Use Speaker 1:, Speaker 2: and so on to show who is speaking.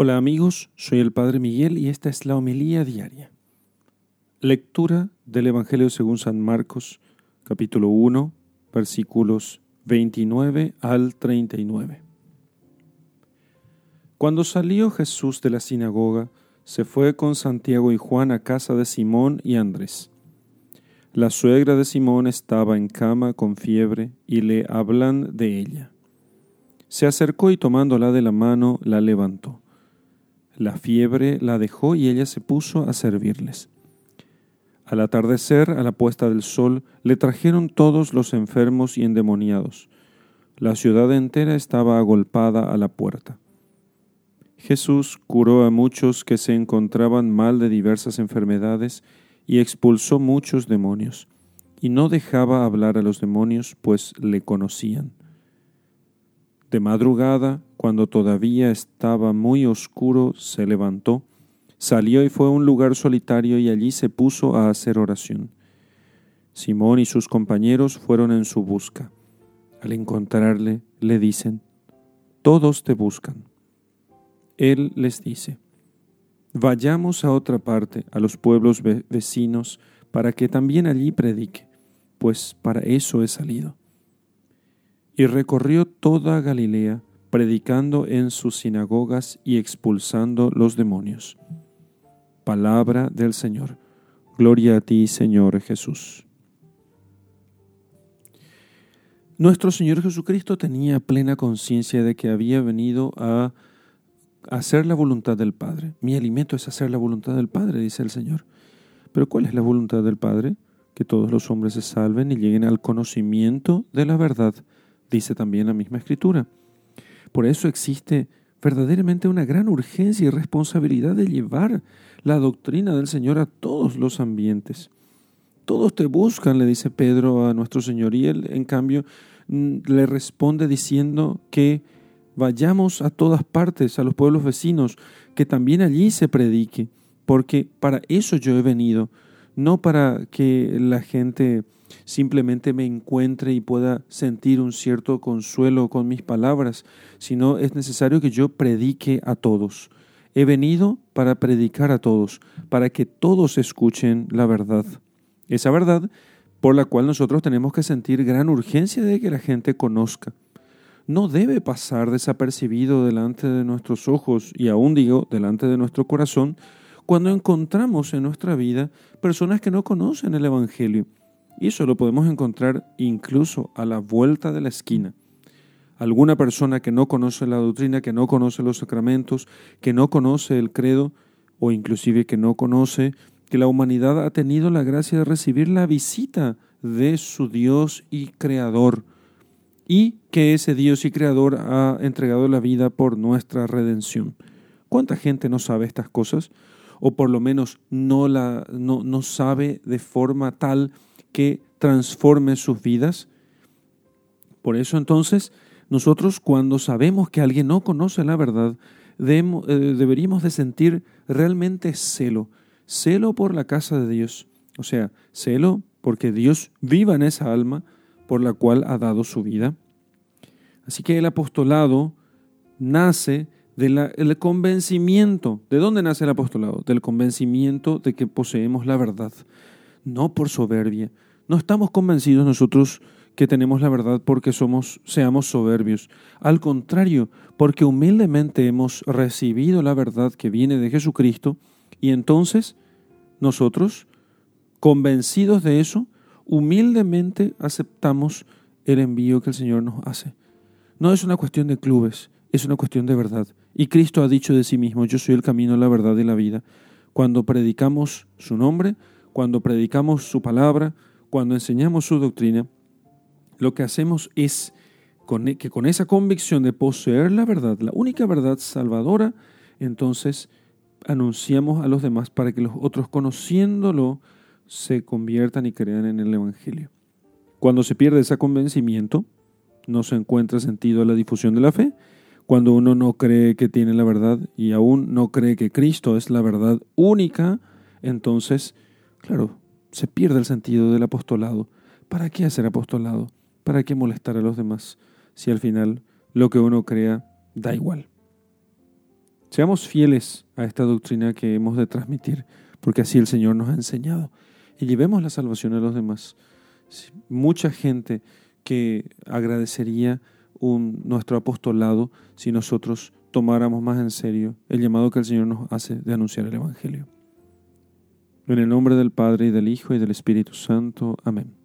Speaker 1: Hola amigos, soy el Padre Miguel y esta es la homilía diaria. Lectura del Evangelio según San Marcos, capítulo 1, versículos 29 al 39. Cuando salió Jesús de la sinagoga, se fue con Santiago y Juan a casa de Simón y Andrés. La suegra de Simón estaba en cama con fiebre y le hablan de ella. Se acercó y tomándola de la mano la levantó la fiebre la dejó y ella se puso a servirles. Al atardecer, a la puesta del sol, le trajeron todos los enfermos y endemoniados. La ciudad entera estaba agolpada a la puerta. Jesús curó a muchos que se encontraban mal de diversas enfermedades y expulsó muchos demonios, y no dejaba hablar a los demonios, pues le conocían. De madrugada, cuando todavía estaba muy oscuro, se levantó, salió y fue a un lugar solitario y allí se puso a hacer oración. Simón y sus compañeros fueron en su busca. Al encontrarle, le dicen, Todos te buscan. Él les dice, Vayamos a otra parte, a los pueblos vecinos, para que también allí predique, pues para eso he salido y recorrió toda Galilea, predicando en sus sinagogas y expulsando los demonios. Palabra del Señor. Gloria a ti, Señor Jesús. Nuestro Señor Jesucristo tenía plena conciencia de que había venido a hacer la voluntad del Padre. Mi alimento es hacer la voluntad del Padre, dice el Señor. Pero ¿cuál es la voluntad del Padre? Que todos los hombres se salven y lleguen al conocimiento de la verdad dice también la misma escritura. Por eso existe verdaderamente una gran urgencia y responsabilidad de llevar la doctrina del Señor a todos los ambientes. Todos te buscan, le dice Pedro a nuestro Señor, y él en cambio mm, le responde diciendo que vayamos a todas partes, a los pueblos vecinos, que también allí se predique, porque para eso yo he venido, no para que la gente simplemente me encuentre y pueda sentir un cierto consuelo con mis palabras, sino es necesario que yo predique a todos. He venido para predicar a todos, para que todos escuchen la verdad. Esa verdad por la cual nosotros tenemos que sentir gran urgencia de que la gente conozca. No debe pasar desapercibido delante de nuestros ojos y aún digo delante de nuestro corazón cuando encontramos en nuestra vida personas que no conocen el Evangelio y eso lo podemos encontrar incluso a la vuelta de la esquina. Alguna persona que no conoce la doctrina, que no conoce los sacramentos, que no conoce el credo, o inclusive que no conoce que la humanidad ha tenido la gracia de recibir la visita de su Dios y Creador, y que ese Dios y Creador ha entregado la vida por nuestra redención. ¿Cuánta gente no sabe estas cosas? O por lo menos no, la, no, no sabe de forma tal que transforme sus vidas. Por eso entonces nosotros cuando sabemos que alguien no conoce la verdad, eh, deberíamos de sentir realmente celo, celo por la casa de Dios, o sea, celo porque Dios viva en esa alma por la cual ha dado su vida. Así que el apostolado nace del convencimiento. ¿De dónde nace el apostolado? Del convencimiento de que poseemos la verdad, no por soberbia. No estamos convencidos nosotros que tenemos la verdad porque somos, seamos soberbios. Al contrario, porque humildemente hemos recibido la verdad que viene de Jesucristo y entonces nosotros, convencidos de eso, humildemente aceptamos el envío que el Señor nos hace. No es una cuestión de clubes, es una cuestión de verdad. Y Cristo ha dicho de sí mismo, yo soy el camino, la verdad y la vida. Cuando predicamos su nombre, cuando predicamos su palabra, cuando enseñamos su doctrina, lo que hacemos es e, que con esa convicción de poseer la verdad, la única verdad salvadora, entonces anunciamos a los demás para que los otros conociéndolo se conviertan y crean en el Evangelio. Cuando se pierde ese convencimiento, no se encuentra sentido a la difusión de la fe. Cuando uno no cree que tiene la verdad y aún no cree que Cristo es la verdad única, entonces, claro, se pierde el sentido del apostolado. ¿Para qué hacer apostolado? ¿Para qué molestar a los demás? Si al final lo que uno crea da igual. Seamos fieles a esta doctrina que hemos de transmitir, porque así el Señor nos ha enseñado. Y llevemos la salvación a los demás. Mucha gente que agradecería un, nuestro apostolado si nosotros tomáramos más en serio el llamado que el Señor nos hace de anunciar el Evangelio. En el nombre del Padre y del Hijo y del Espíritu Santo. Amén.